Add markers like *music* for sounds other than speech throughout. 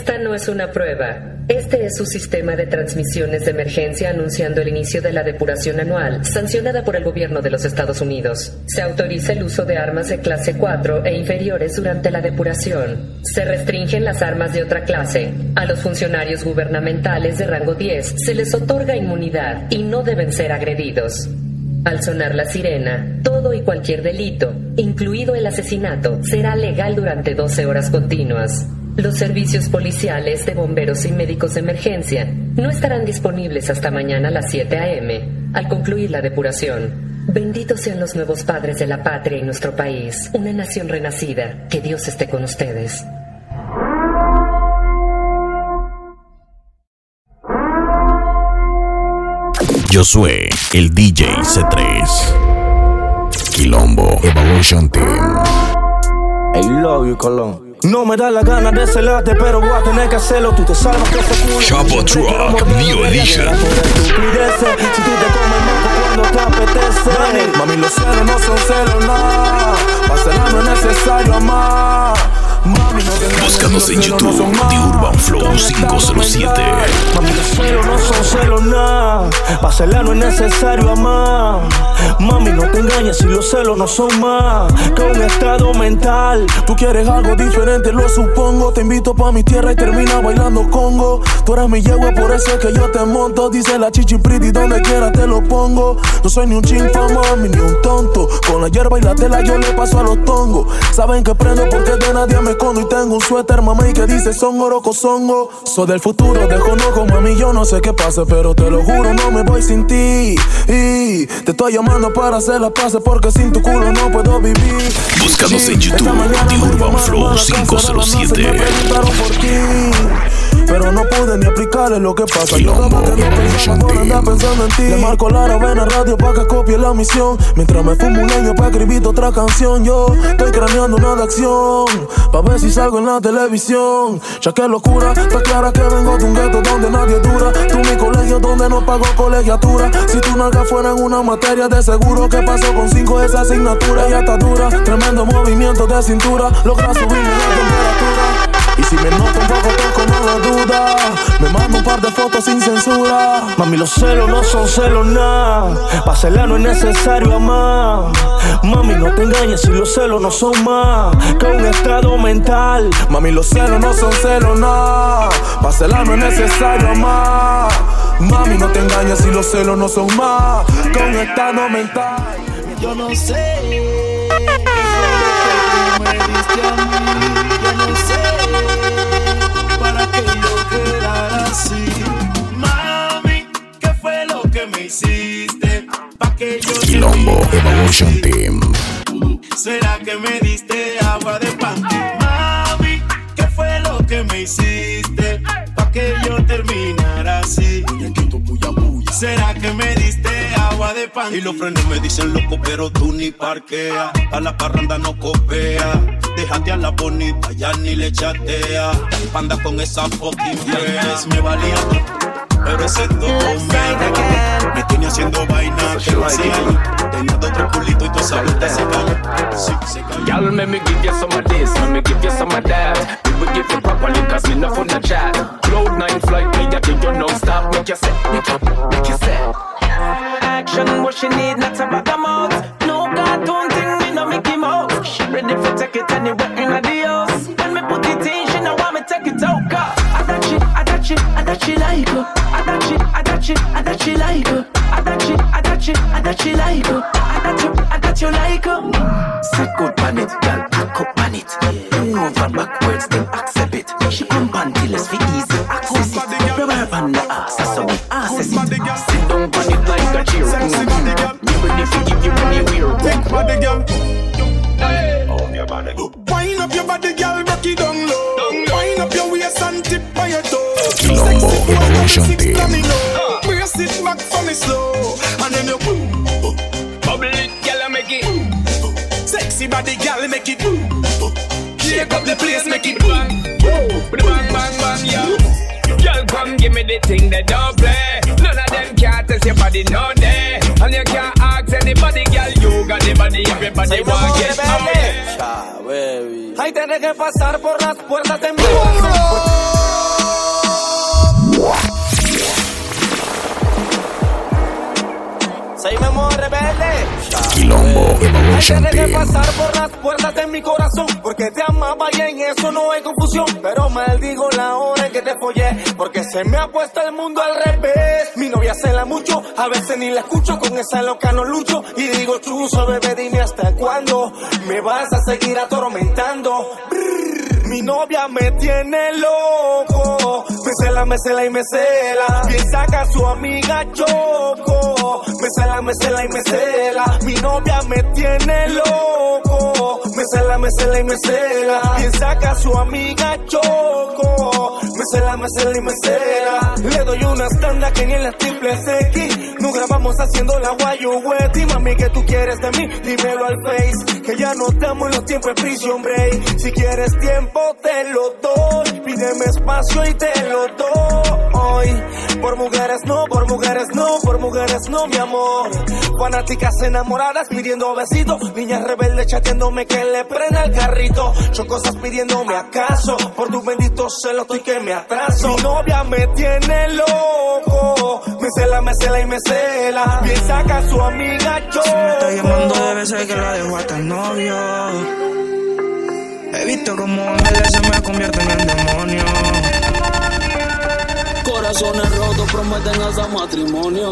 Esta no es una prueba. Este es su sistema de transmisiones de emergencia anunciando el inicio de la depuración anual, sancionada por el gobierno de los Estados Unidos. Se autoriza el uso de armas de clase 4 e inferiores durante la depuración. Se restringen las armas de otra clase. A los funcionarios gubernamentales de rango 10 se les otorga inmunidad y no deben ser agredidos. Al sonar la sirena, todo y cualquier delito, incluido el asesinato, será legal durante 12 horas continuas. Los servicios policiales de bomberos y médicos de emergencia no estarán disponibles hasta mañana a las 7 a.m. al concluir la depuración. Benditos sean los nuevos padres de la patria y nuestro país, una nación renacida. Que Dios esté con ustedes. Josué, el DJ C3. Quilombo, Evolution Team. I love you, Colón. No me da la gana de celarte, pero voy a tener que hacerlo. Tú te salvas que ese culo. Chapo Truck, New Edition. Si tú te comes el cuando te apetece. Mami, los celos no son celos, no. Para celar no es necesario amar. Mami, no Búscanos en YouTube, The. Urban Flow Con 507. Mami, no es necesario amar. Mami, no te engañes si los celos no son más que un estado mental. Tú quieres algo diferente, lo supongo. Te invito pa' mi tierra y termina bailando congo. Tú eres mi yegua, por eso es que yo te monto. Dice la chichi pretty, donde quiera te lo pongo. No soy ni un chinfa, mami, ni un tonto. Con la hierba y la tela yo le paso a los tongos. Saben que prendo porque de nadie me escondo. Y tengo un suéter, mami, que dice son oroco, songo. Soy del futuro, desconozco, mami, yo no sé qué pase, pero te lo juro, no me voy sin ti. Y te estoy llamando para hacer las paces porque sin tu culo no puedo vivir. Búscanos en YouTube, The Urban Flow para cancelar la masa y 507. me preguntaron por ti. Pero no pude ni explicarle lo que pasa. Yo como que no pensaba por andar pensando en ti. Le marco la novena radio para que copie la misión. Mientras me fumo un leño para escribir otra canción. Yo estoy craneando una de acción. Pa' ver si salgo en la televisión. Ya que locura, está clara que vengo de un gueto donde nadie dura. Tú mi colegio donde no pago colegiatura. Si tu nalga fuera en una materia, de seguro que pasó con cinco esa asignatura. Ya está dura, tremendo movimiento de cintura. Logra subirme la temperatura. Y si me noto un poco poco, no lo duda. Me mando un par de fotos sin censura. Mami, los celos no son celos, nada. Pa' celar no es necesario amar. Mami, no te engañes si los celos no son más que un estado mental. Mami, los celos no son celos, nada. Pa' celar no es necesario amar. Mami, no te engañes si los celos no son más estado mental. Yo no sé tú me diste a mí. Yo no sé para que yo quedara así. Mami, ¿qué fue lo que me hiciste? Pa' que yo Quilombo, Evolution Team. ¿Será que me diste agua de pan? Mami, ¿qué fue lo que me hiciste? Pa' que yo terminara así. ¿Será que me diste agua de pan? Y los frenos me dicen loco, pero tú ni parquea. A la parranda no copea. Déjate a la bonita, ya ni le chatea. Anda con esa fucking fea. Me valía pero ese todo me Me tiene haciendo vaina que no hacía Tenía dos tres y tu salud te se cayó Sí, se cayó Y'all let me give you some of this, let me give you some of that. We will give you properly, cause we not for the chat. Cloud nine flight, me that you non stop. Make you set, make you, make you set. Action, what she need, not a bag of mouth. No cartoon thing, me no Mickey Mouse. She ready for take it anywhere in the house. When me put it in, she know want me take it oh, out. Cause I that shit, I that shit, I that shit like her. I that shit, I that shit, I that shit like her. I that shit, I that shit, I that shit like her. I that you, I that you like her. Sit good on it, girl, cock up on it. Bend over backwards, then accept it. She come panty, for easy access it. Rub her on the ass, get out. Ahí tenés que pasar por las puertas de mi Quilombo Evolution Te Team. pasar por las puertas de mi corazón Porque te amaba y en eso no hay confusión. Pero maldigo la hora en que te follé Porque se me ha puesto el mundo al revés. Mi novia se la mucho, a veces ni la escucho Con esa loca no lucho. Y digo chuzo, bebé, dime hasta cuándo Me vas a seguir atormentando. Brrr, Mi novia me tiene loco. Me cela, me cela y me cela. Piensa que a su amiga choco Me cela, me cela y me cela. Mi novia me tiene loco. Me cela, me cela y me cela. Piensa que a su amiga choco. Me cela, me cela y me cela. Le doy unas tandas que ni en las triples X. Nos grabamos haciendo la Y mami que tú quieres de mí Dímelo al face. Que ya no estamos en los tiempos de prison break. Si quieres tiempo te lo doy. Pídeme espacio y te lo doy. Por mujeres no, por mujeres no Por mujeres no mi amor. Fanáticas enamoradas pidiendo besitos. Niñas rebeldes chateándome que le prenda el carrito. Chocosas pidiéndome acaso. Por tus benditos celos estoy que me atraso. Mi novia me tiene loco. Me cela, me cela y me cela. Piensa que a su amiga yo Está llamando debe ser que la dejó hasta el novio. He visto como ángeles se me convierten en demonios. Corazones rotos prometen hasta matrimonio.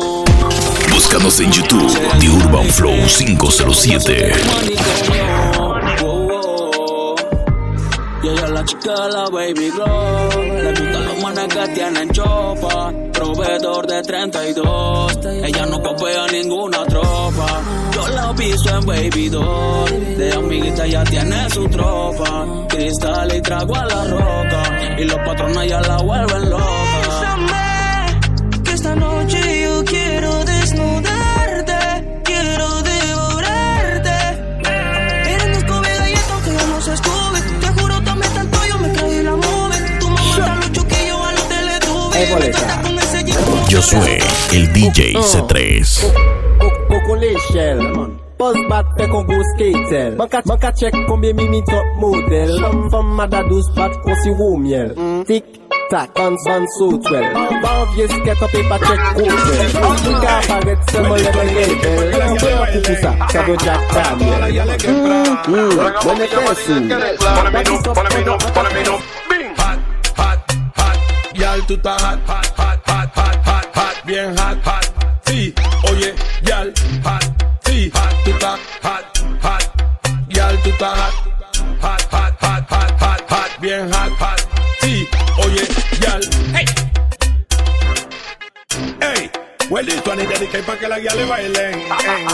Búscanos en YouTube The Urban Flow 507. Manicomio. Wow, wow. Y ella es la chica de la baby glow. Le gustan los manes que tienen chopa. Proveedor de 32. Ella no copia ninguna tropa. Yo la piso en baby doll. De amiguita ya tiene su tropa. Cristal y trago a la roca. Y los patrones ya la vuelven loca. Yo no sé Scooby. Te juro tomé tanto yo me creí la movie. Tu mamá está los chuquillos a los teletubbies. Me trata con ese jeep. Yo soy el DJ C3. Coco Shell Buzz go skater Maka maka check combien mimi top model Femme femme mada douce bat qu'on si roux miel Tic Take pants pants suit well. Ban vieja que topé para que coche. Un cigar para reds se mole que le que. Bien bien como esa, sabe ya que también. Mmm, beneficios. Pon a mí no, pon a mí no, pe sou hot hot hot, yal total hot hot hot hot hot bien hot. Si, oye, yal hot si hot total hot hot yal total hot hot hot hot hot bien hot. dedica pa' que la guía le bailen. Eh.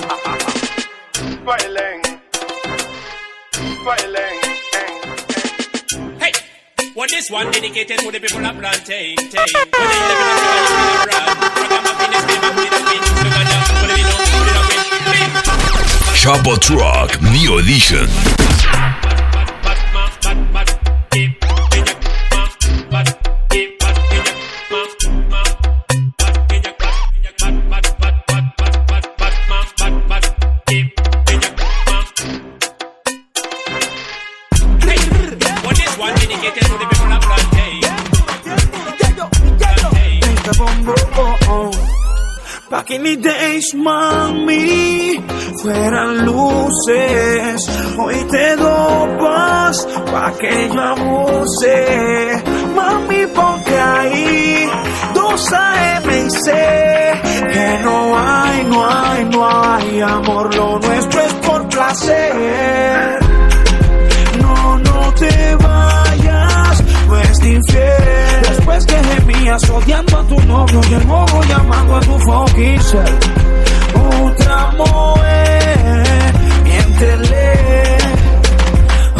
Bailen. Bailen. Eh, eh. Hey, what this one dedicated to the people of Plantain. When Truck New Edition. In the days, mami, fueran luces. Hoy te dopas pa' que yo abuse. Mami, ponte ahí, dos AM y C. Que no hay, no hay, no hay amor. Lo nuestro es por placer. No, no te vayas, no es infiel. Después que gemías odiando a tu novio y el mogo llamando a tu fucking cel. Otra mujer, miéntele.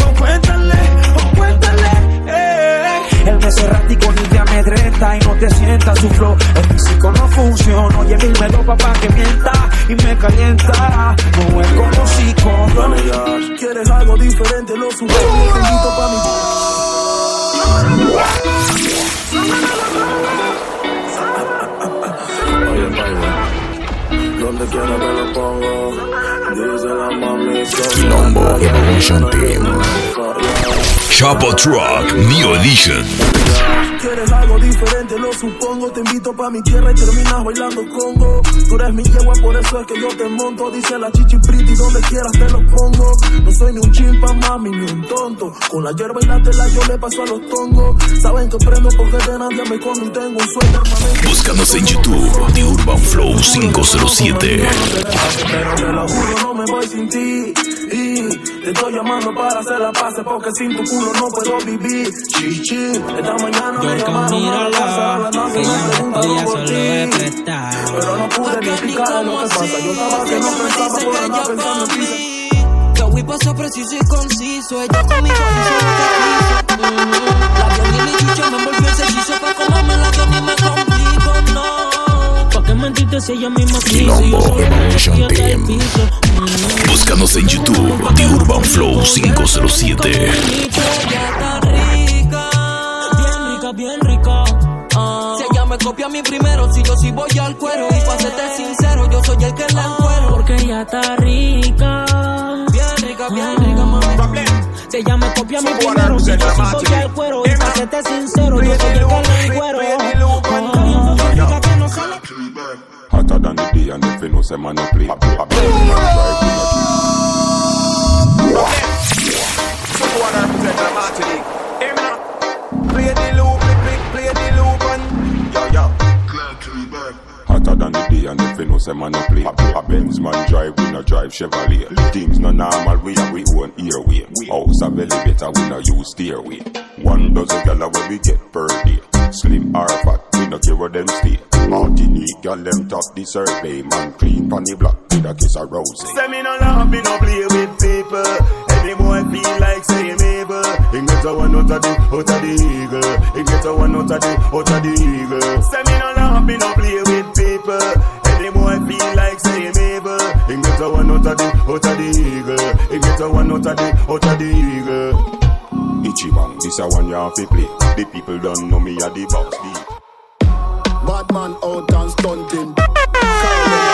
O cuéntale, o cuéntale. eh. El mes errático ni te amedrenta y no te sienta su flow. El físico no funciona, oye, mil papá que mienta y me calienta. Team. Chapo Truck New Edition. quieres algo diferente, lo supongo. Te invito pa' mi tierra y terminas bailando congo. Tú eres mi yegua, por eso es que yo te monto. Dice la chichi pretty, donde quieras te lo pongo. No soy ni un chimpa, mami, ni un tonto. Con la hierba y la tela yo le paso a los tongos. Saben que prendo porque de nadie me como y tengo un suéter, mami. Búscanos en YouTube, The Urban Flow 507. Pero te lo juro, no me voy sin ti. Te estoy llamando para hacer la paz porque sin tu culo no puedo vivir. Chichi, esta mañana me Yo llamaron a la casa, que me yo no preguntaron podía por solo prestado. Pero no pude ni explicar lo que pasa. Yo estaba que no pensaba por andar pensando en ti. Kawi pasó preciso y conciso. Ella conmigo hizo lo que quiso. La vio y mi chucha me envolvió ese hechizo. Pa' comerme la que ni me complico, no. ¿Pa' qué mentirte si ella misma quiso? Quilombo Yo Evolution Team. Búscanos en YouTube, Flow 507. Bonito, ella está rica. Bien rica, bien rica. Ah. Si ella me copia a mí primero, si yo sí voy al cuero. Y pa' serte sincero, yo soy el que la encuero. Porque ella está rica. Bien rica, bien rica, mami. Si ella me copia mi primero, si yo sí voy al cuero. Y para serte sincero, yo soy el que la encuero. Ah, que no sale. Hotter than the day and if you know say man no play. 200% of Play the play, than the day and if you know say man a play. A Benz man drive, we no drive Chevrolet. Things no normal, we have we own airway. House of elevator, we no use stairway. One dozen gala where we get per day. Slim or fat, we no care where them stay. Martinique, girl, them top the survey. Man clean from the block, with a kiss of rosy Say me no love, me no play with people. Any boy feel like saying able. He get a one out of the, out of the eagle. He get a one out of the, out of the eagle. Say me no love, me no play with people. Any boy feel like saying able. He get a one out of the, out of the eagle. He get a one out of the, out of the eagle. Ichiban, this a one you have to play. The people don't know me a the deep. Bad man out and stunting.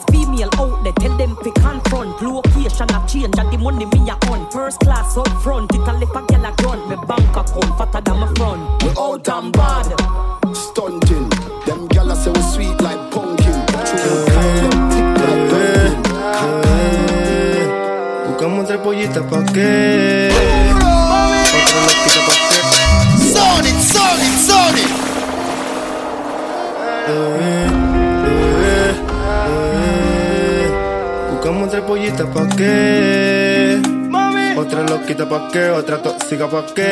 there's female out there, tell them to confront. Location a change and the money me a on. First class up front, it a left a gal a grunt. Me bank account fatter than my front. We out and bad. Stunting. Them gyal a say we sweet like pumpkin. True, call them tick like dumpling. Eh, eh, eh. Buscamos tres pollitas pa' qué. Pollitas pa' qué. Otra loquita pa' qué, otra tóxica pa' qué.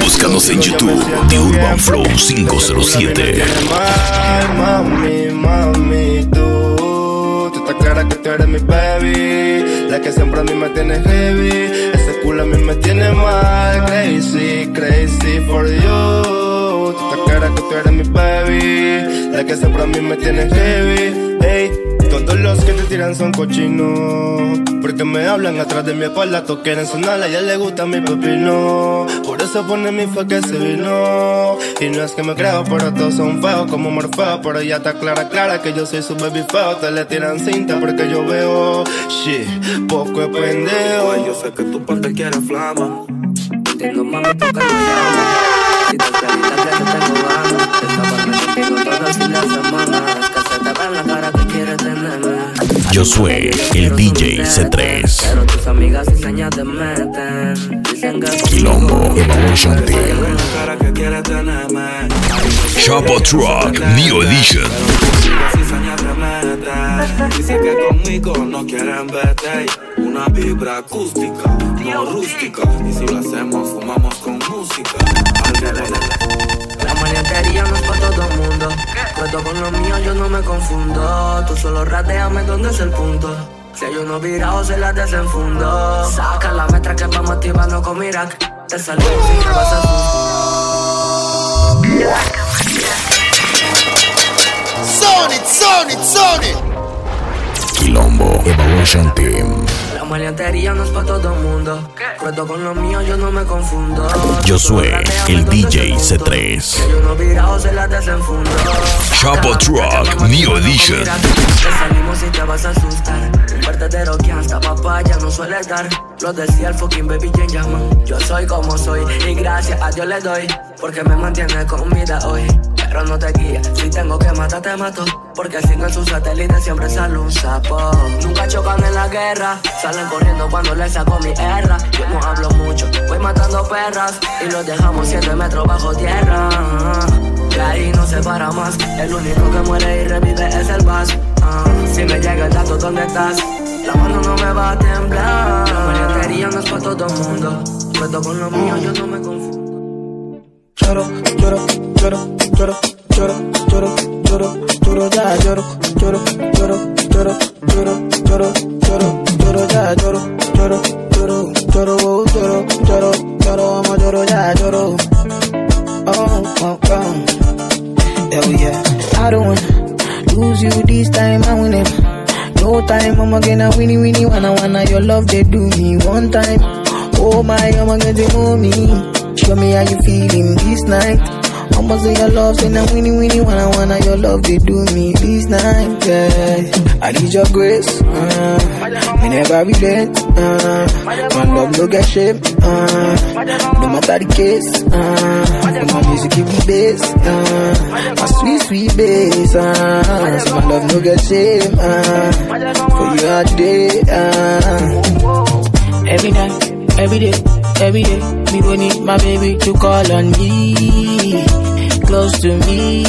Búscanos en YouTube, The Urban Flow 507. Ay, mami, mami, tú, tú estás clara que tú eres mi baby, la que siempre a mí me tiene heavy, ese culo a mí me tiene mal, crazy, crazy for you, tú estás clara que tú eres mi baby, la que siempre a mí me tiene heavy, hey, todos los que te tiran son cochinos, porque me hablan atrás de mi espalda, tú quieren sonar, a ella le gusta mi pepino, por eso pone mi fue que se vino, y no es que me creo, pero todos son feos como Morfeo, pero ella está clara, clara que yo soy su baby feo, te le tiran cinta porque yo veo, shit, poco es pendejo. Yo sé que tu parte quiere flama. Entiendo, mami, tú que lo llamas. Si te te tengo ganas. Escaparme contigo todo el fin Es que quieres tenerme. Josué, el DJ C3. Pero tus amigas y señas te meten. Dicen que Quilombo Evolution Team. Chapo Truck New Edition. Dicen que conmigo no quieren verte. Una vibra acústica, no rústica. Y si lo hacemos, fumamos con música. La maniatería no es para todo el mundo. Cuento con lo mío, yo no me confundo. Tú solo rateame donde es el punto. Si hay unos virados se las desenfundo. Saca la metra que vamos activando con Mirac. Te salimos y te vas a Sonic, Sonic, Sonic. Quilombo Evaluation Team. La maleantería no es para todo el mundo. Cuento con lo mío, yo no me confundo. Yo soy el DJ C3. Si hay unos virados se las desenfundo. Chapo Truck Neo Edition. Te salimos y te vas a asustar. Un verdadero que hasta papaya no suele dar. Lo decía el fucking baby Jane. Yo soy como soy y gracias a Dios le doy. Porque me mantiene con vida hoy. Pero no te guía, si tengo que matar te mato. Porque sin en su satélite siempre sale un sapo. Nunca chocan en la guerra, salen corriendo cuando les saco mi erra. Yo no hablo mucho, voy matando perras y los dejamos 7 metros bajo tierra. De ahí no se para más, el único que muere y revive es el Bass. Ah, si me llega el dato, ¿dónde estás? La mano no me va a temblar. La no es para todo el mundo. Cuento con lo mío, yo no me confundo. Lloro, lloro, lloro, lloro, lloro, lloro, lloro, lloro, ya lloro, lloro, lloro, lloro, lloro, lloro, lloro, lloro, I'ma say your love, say now winnie winnie wanna wanna your love they do me this night. Yeah. I need your grace. Uh, me never relent. Uh, my love no get shame. Uh, no matter the case. Uh, my music give me bass. Uh, my sweet sweet bass. Uh, so my love no get shame. Uh, for you all day. Uh, every night, every day, every day. Me go need my baby to call on me, close to me.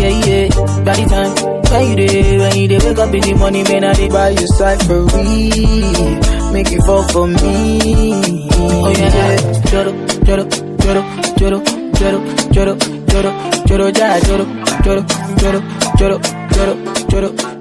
Yeah, yeah. By the time when you day, when you day, wake up in the morning, man, I dey buy you cyphery. Make you fall for me. Oh yeah, yeah. Joro, joro, joro, joro, joro, joro, joro, joro, joro, joro, joro, joro, joro.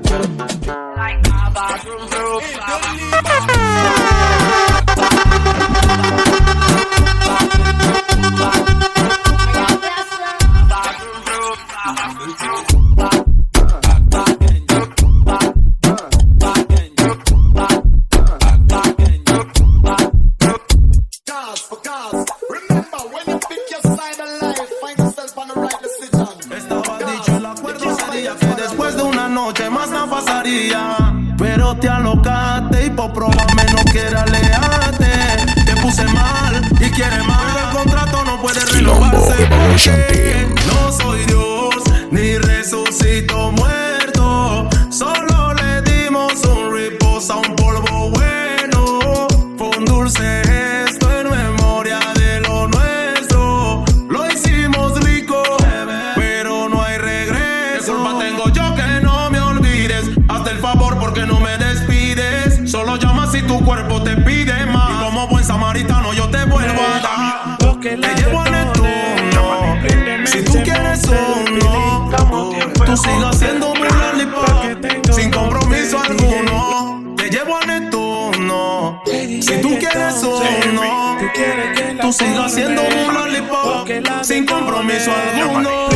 Tú sigas siendo un lollipop. Sin compromiso alguno.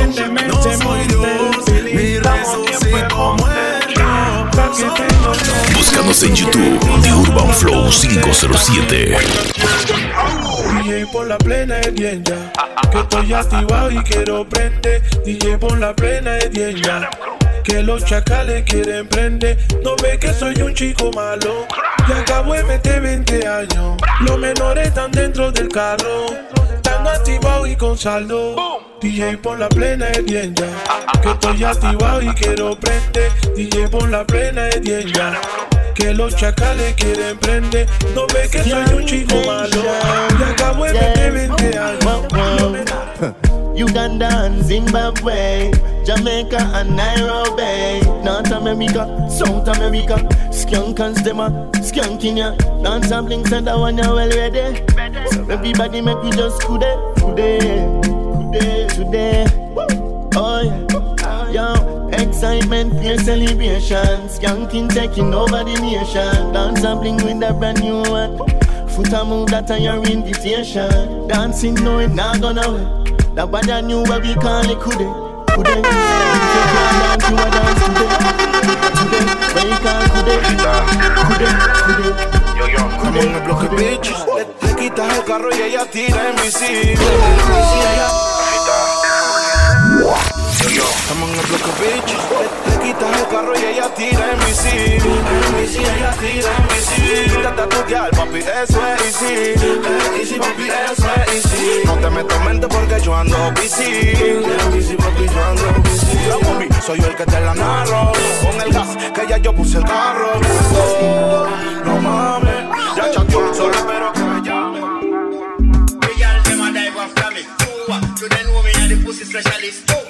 No soy Dios, ni resucito muerto. Búscanos en YouTube The Urban Flow 507. DJ por la plena es bien ya. Que estoy activado y quiero prender. DJ por la plena es bien ya. Que los chacales quieren prender. No ve que soy un chico malo. Y acabo de meter 20 años. Los menores están dentro del carro. Están activados y con saldo. DJ por la plena es bien ya. Que estoy activado y quiero prender. DJ por la plena es bien ya. Que los chacales quieren prender. No ve que soy un chico malo. Y acabo de meter 20 años. *laughs* Uganda and Zimbabwe, Jamaica and Nairobi, North America, South America, skunk and stemmer, skanking ya, dance and blinks and that one well ready. So everybody make we just today, today, today, today. Oh yeah, yo, excitement, pure celebration. Skanking taking over the nation. Dance and bling with a brand new one. Foot a move that are your invitation. Dancing, no, it not gonna win. That bad I knew what we call it, could? Could it? You can't dance, you a dance today. Today, when you can't, could it? Could it? Could it? Yo, yo, como el bloque, bitch. Le, quitas el carro y ella tira mi sitio. Yo, yo, estamos en el bloque, bitch. Le, le quitas el carro y ella tira en mi. En mi ella tira en mi. Quítate a tu guial, papi, eso es easy. Eh, easy, papi, eso es easy. No te metas mente porque yo ando busy. Easy, papi, yo ando busy. La mami, soy yo el que te la narro. Con el gas, que ya yo puse el carro. Oh, no mames, ya chateó, solo espero que me llame. Girl, them a dive after me. Ooh, ah, You don't know me, I'm the pussy specialist.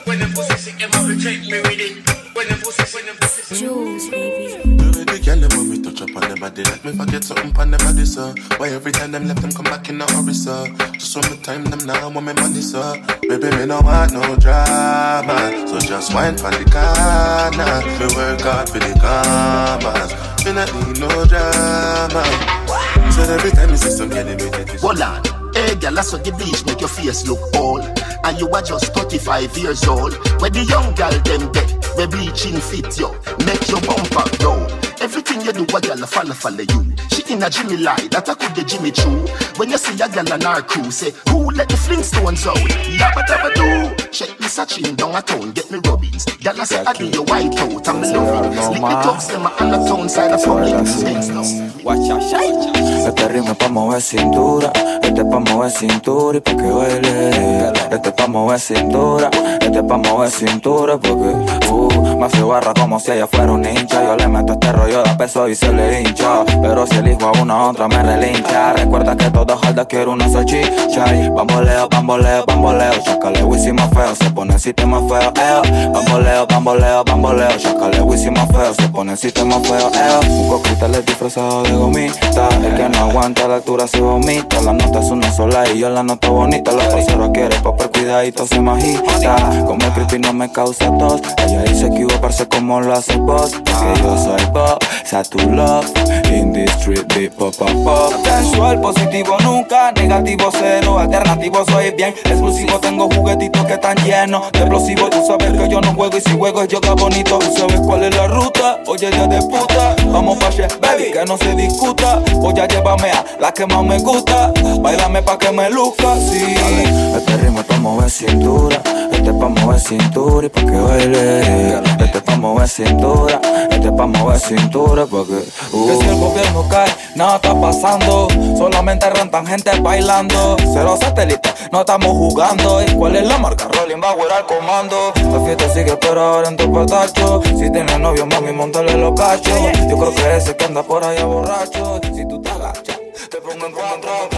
When them pussy sick. The girl them when me touch up on them body Like me forget something on them body, sir Why every time them left them come back in a hurry, sir Just when me time them now, want me money, sir Baby, me no want no drama So just wine for the corner Me work hard for the commas Me not need no drama So every time me see some girl, me get it Hold on. Hey, girl, that's what the bleach make your face look old. And you are just 35 years old. Where the young girl them get, where bleaching fit you, make your bumper grow. Everything you do, a girl a follow follow you. She in a Jimmy lie, that I could the Jimmy true. When you see a girl on our crew, say, who let the Flintstones out? Yabba dabba do. Check me searching down a town, get me rubbings. Girl, I say, I do your white out, I'm loving. Lick me cups, them a on the town side of public. Watch out, Este ritmo es pa' mover cintura, este es pa' mover cintura y pa' que baile. Este es pa' mover cintura, este es pa' mover cintura porque uh, me hace barra como si ella fuera un hincha. Yo le meto este rollo de peso y se le hincha. Pero si elijo a una otra me relincha. Recuerda que toda jalda quiere una salchicha. Bamboleo, bamboleo, bamboleo. Chácale whisky más feo, se pone el sistema feo. Eh. Bamboleo, bamboleo, bamboleo. Chácale whisky más feo, se pone el sistema feo. Eh. Un coquita disfrazado de gomita. El que no aguanta la altura se vomita. La nota es una sola y yo la nota bonita. La parcera quiere papel cuidadito se majita. Como no me causa tos. Ella dice que iba a como lo hace boss. Porque yo soy pop, sea tu love. In the street beat pop pop pop. Sensual, positivo nunca, negativo cero. Alternativo soy bien exclusivo. Tengo juguetitos que están llenos de explosivos. Tú sabes que yo no juego y si juego es yoga bonito. Tú sabes cuál es la ruta. Oye, ya de puta. Vamos pa' shit, baby, que no se discuta. Voy a llévame a la que más me gusta. Bailame pa' que me luzca, sí. Este ritmo es pa' mover cintura. Este es pa' mover cintura y pa' que baile. Este es pa' mover cintura. Este es pa' mover cintura. Uh. Que el gobierno cae, nada está pasando. Solamente rentan gente bailando. Cero satélite, no estamos jugando. ¿Y cuál es la marca? Rolling Bauer al comando. La fiesta sigue, pero ahora en tu patacho. Si tienes novio, mami, montale los cachos. Yo creo que ese que anda por allá borracho. Si tú te agachas, te pongo en contra.